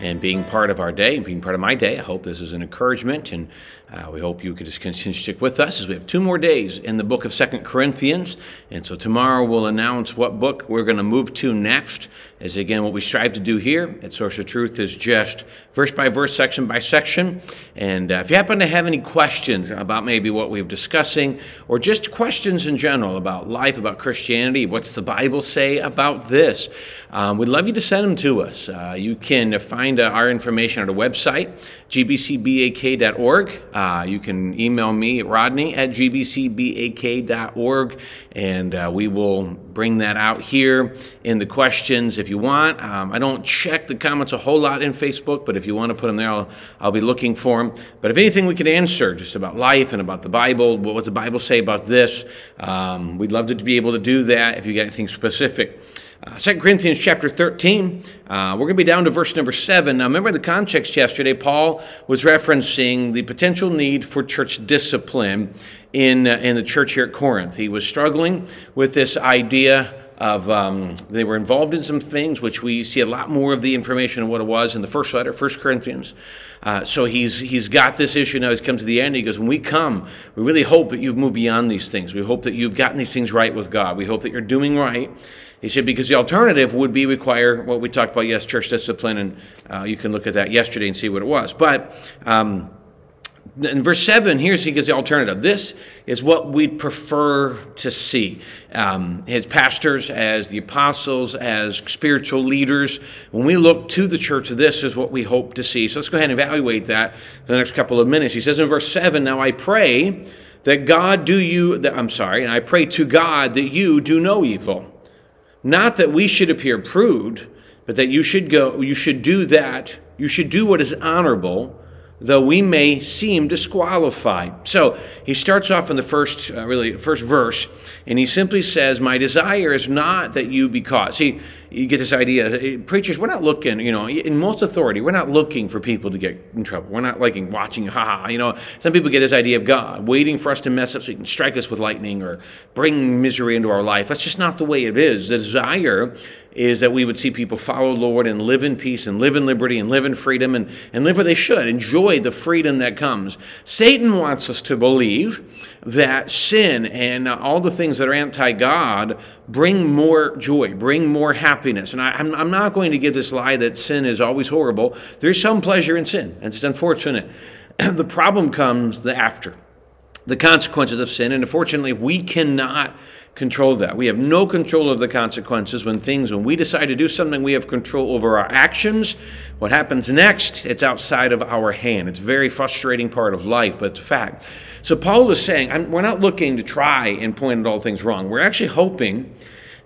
and being part of our day and being part of my day. I hope this is an encouragement, and uh, we hope you could just continue to stick with us as we have two more days in the book of Second Corinthians. And so tomorrow we'll announce what book we're going to move to next. As again, what we strive to do here at Source of Truth is just verse by verse, section by section. And uh, if you happen to have any questions about maybe what we're discussing, or just questions in general about life, about Christianity, what's the Bible say about this, um, we'd love you to send them to us. Uh, you can find uh, our information at our website, gbcbak.org. Uh, you can email me rodney at gbcbak.org, and uh, we will bring that out here in the questions if you want. Um, I don't check the comments a whole lot in Facebook, but if you want to put them there, I'll, I'll be looking for them. But if anything we can answer just about life and about the Bible, what does the Bible say about this, um, we'd love to be able to do that if you got anything specific. Uh, 2 Corinthians chapter 13, uh, we're going to be down to verse number 7. Now, remember the context yesterday, Paul was referencing the potential need for church discipline in, uh, in the church here at Corinth. He was struggling with this idea of um, they were involved in some things which we see a lot more of the information of what it was in the first letter, First Corinthians. Uh, so he's he's got this issue now. He's come to the end. He goes, when we come, we really hope that you've moved beyond these things. We hope that you've gotten these things right with God. We hope that you're doing right. He said because the alternative would be require what we talked about, yes, church discipline, and uh, you can look at that yesterday and see what it was. But um, in verse 7, here's he gives the alternative. This is what we'd prefer to see. Um, as pastors, as the apostles, as spiritual leaders, when we look to the church, this is what we hope to see. So let's go ahead and evaluate that in the next couple of minutes. He says in verse 7, Now I pray that God do you, that, I'm sorry, and I pray to God that you do no evil. Not that we should appear prude, but that you should go, you should do that, you should do what is honorable though we may seem disqualified. So he starts off in the first, uh, really, first verse, and he simply says, My desire is not that you be caught. See, you get this idea. Eh, preachers, we're not looking, you know, in most authority, we're not looking for people to get in trouble. We're not liking watching, ha ha. You know, some people get this idea of God waiting for us to mess up so he can strike us with lightning or bring misery into our life. That's just not the way it is. The desire is that we would see people follow Lord and live in peace and live in liberty and live in freedom and, and live where they should. Enjoy the freedom that comes. Satan wants us to believe that sin and all the things that are anti God bring more joy, bring more happiness. And I, am I'm not going to give this lie that sin is always horrible. There's some pleasure in sin, and it's unfortunate. the problem comes the after, the consequences of sin. And unfortunately, we cannot control that. We have no control of the consequences when things, when we decide to do something, we have control over our actions. What happens next, it's outside of our hand. It's a very frustrating part of life, but it's a fact. So Paul is saying, I'm, we're not looking to try and point at all things wrong. We're actually hoping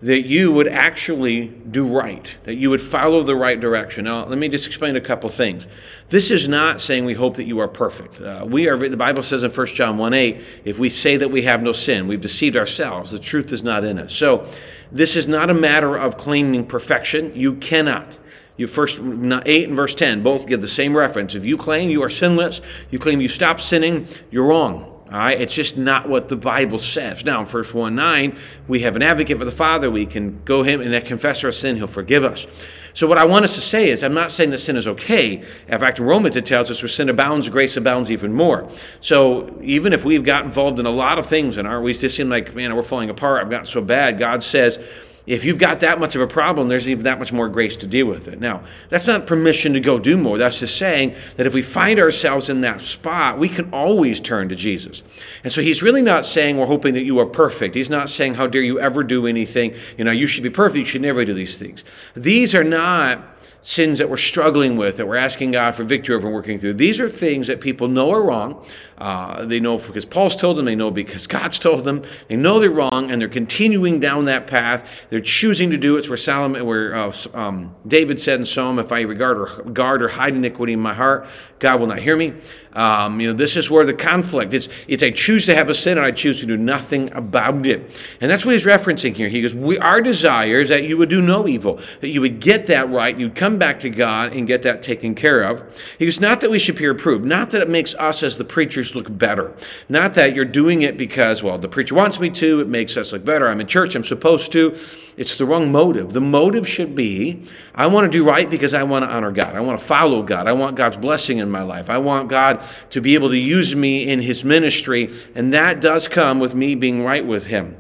that you would actually do right, that you would follow the right direction. Now, let me just explain a couple things. This is not saying we hope that you are perfect. Uh, we are, the Bible says in 1 John 1 8, if we say that we have no sin, we've deceived ourselves. The truth is not in us. So, this is not a matter of claiming perfection. You cannot. You first 8 and verse 10 both give the same reference. If you claim you are sinless, you claim you stop sinning, you're wrong. All right, it's just not what the Bible says. Now, in verse 1 9, we have an advocate for the Father. We can go him and confess our sin. He'll forgive us. So, what I want us to say is, I'm not saying that sin is okay. In fact, in Romans, it tells us where sin abounds, grace abounds even more. So, even if we've got involved in a lot of things and are we just seem like, man, we're falling apart, I've gotten so bad, God says, if you've got that much of a problem, there's even that much more grace to deal with it. Now, that's not permission to go do more. That's just saying that if we find ourselves in that spot, we can always turn to Jesus. And so he's really not saying we're hoping that you are perfect. He's not saying, how dare you ever do anything. You know, you should be perfect. You should never do these things. These are not sins that we're struggling with, that we're asking God for victory over and working through. These are things that people know are wrong. Uh, they know because Paul's told them, they know because God's told them. They know they're wrong, and they're continuing down that path. They're choosing to do it. It's where Solomon, where uh, um, David said in Psalm, "If I regard or guard or hide iniquity in my heart, God will not hear me." Um, you know, this is where the conflict. It's it's I choose to have a sin and I choose to do nothing about it. And that's what he's referencing here. He goes, "We our desire is that you would do no evil, that you would get that right, you'd come back to God and get that taken care of." He goes, "Not that we should peer approved, not that it makes us as the preachers look better, not that you're doing it because well the preacher wants me to, it makes us look better. I'm in church, I'm supposed to." It's the wrong motive. The motive should be I want to do right because I want to honor God. I want to follow God. I want God's blessing in my life. I want God to be able to use me in His ministry. And that does come with me being right with Him.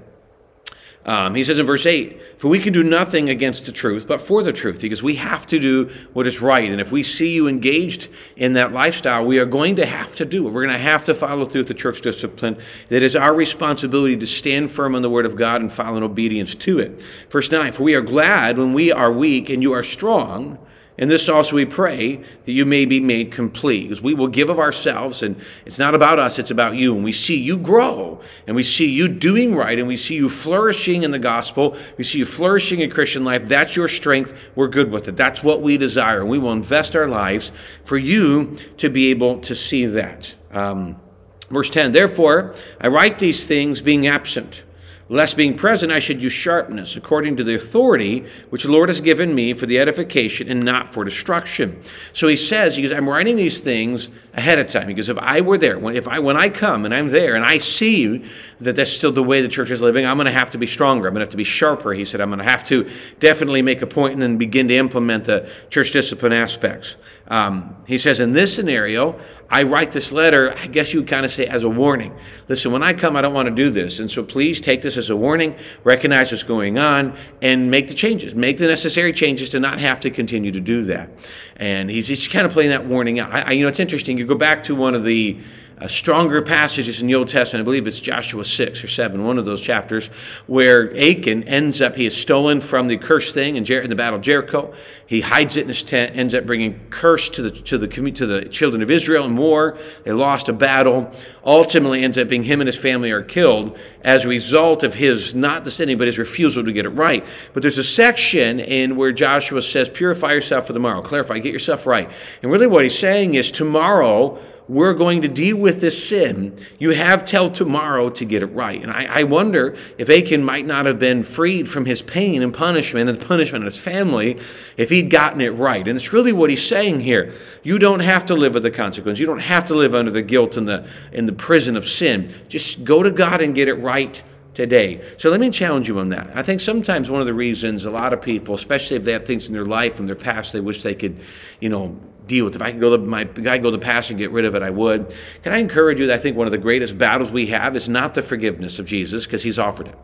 Um, he says in verse 8, For we can do nothing against the truth, but for the truth, because we have to do what is right. And if we see you engaged in that lifestyle, we are going to have to do it. We're going to have to follow through the church discipline. That is our responsibility to stand firm on the word of God and follow in obedience to it. Verse 9, For we are glad when we are weak and you are strong. And this also we pray that you may be made complete, because we will give of ourselves, and it's not about us, it's about you. And we see you grow, and we see you doing right, and we see you flourishing in the gospel, we see you flourishing in Christian life. That's your strength. We're good with it. That's what we desire. And we will invest our lives for you to be able to see that. Um, verse 10 Therefore, I write these things being absent lest being present I should use sharpness, according to the authority which the Lord has given me for the edification and not for destruction. So he says, he goes, I'm writing these things ahead of time. Because if I were there, when, if I, when I come and I'm there and I see that that's still the way the church is living, I'm going to have to be stronger. I'm going to have to be sharper. He said, I'm going to have to definitely make a point and then begin to implement the church discipline aspects. Um, he says, in this scenario, I write this letter, I guess you kind of say as a warning. Listen, when I come, I don't want to do this. And so please take this as a warning, recognize what's going on, and make the changes. Make the necessary changes to not have to continue to do that. And he's, he's kind of playing that warning out. I, I, you know, it's interesting. You go back to one of the uh, stronger passages in the Old Testament. I believe it's Joshua 6 or 7, one of those chapters, where Achan ends up, he is stolen from the cursed thing in, Jer- in the Battle of Jericho. He hides it in his tent, ends up bringing curse to the, to, the, to the children of Israel in war. They lost a battle. Ultimately, ends up being him and his family are killed as a result of his, not the sinning, but his refusal to get it right. But there's a section in where Joshua says, Purify yourself for tomorrow. Clarify, get yourself right. And really, what he's saying is, tomorrow, we're going to deal with this sin. You have till tomorrow to get it right. And I, I, wonder if Achan might not have been freed from his pain and punishment and the punishment of his family if he'd gotten it right. And it's really what he's saying here. You don't have to live with the consequence. You don't have to live under the guilt and the, in the prison of sin. Just go to God and get it right today. So let me challenge you on that. I think sometimes one of the reasons a lot of people, especially if they have things in their life from their past they wish they could, you know, deal with. If I could go to my guy go to past and get rid of it, I would. Can I encourage you that I think one of the greatest battles we have is not the forgiveness of Jesus because He's offered it.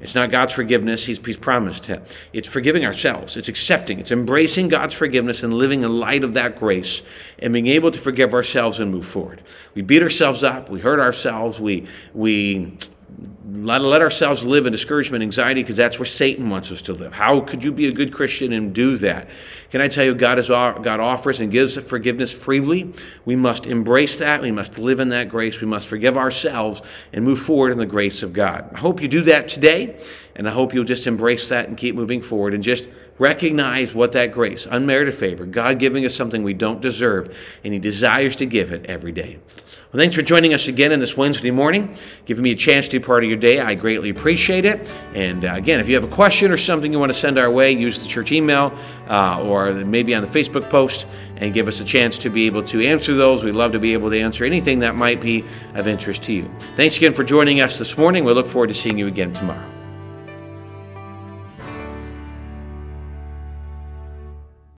It's not God's forgiveness, he's, he's promised it. It's forgiving ourselves. It's accepting. It's embracing God's forgiveness and living in light of that grace and being able to forgive ourselves and move forward. We beat ourselves up. We hurt ourselves. We, we let, let ourselves live in discouragement, anxiety, because that's where Satan wants us to live. How could you be a good Christian and do that? Can I tell you, God, is, uh, God offers and gives forgiveness freely. We must embrace that. We must live in that grace. We must forgive ourselves and move forward in the grace of God. I hope you do that today, and I hope you'll just embrace that and keep moving forward and just recognize what that grace, unmerited favor, God giving us something we don't deserve, and He desires to give it every day. Well, thanks for joining us again in this Wednesday morning, giving me a chance to be part of your day. I greatly appreciate it. And uh, again, if you have a question or something you want to send our way, use the church email uh, or maybe on the Facebook post and give us a chance to be able to answer those. We'd love to be able to answer anything that might be of interest to you. Thanks again for joining us this morning. We look forward to seeing you again tomorrow.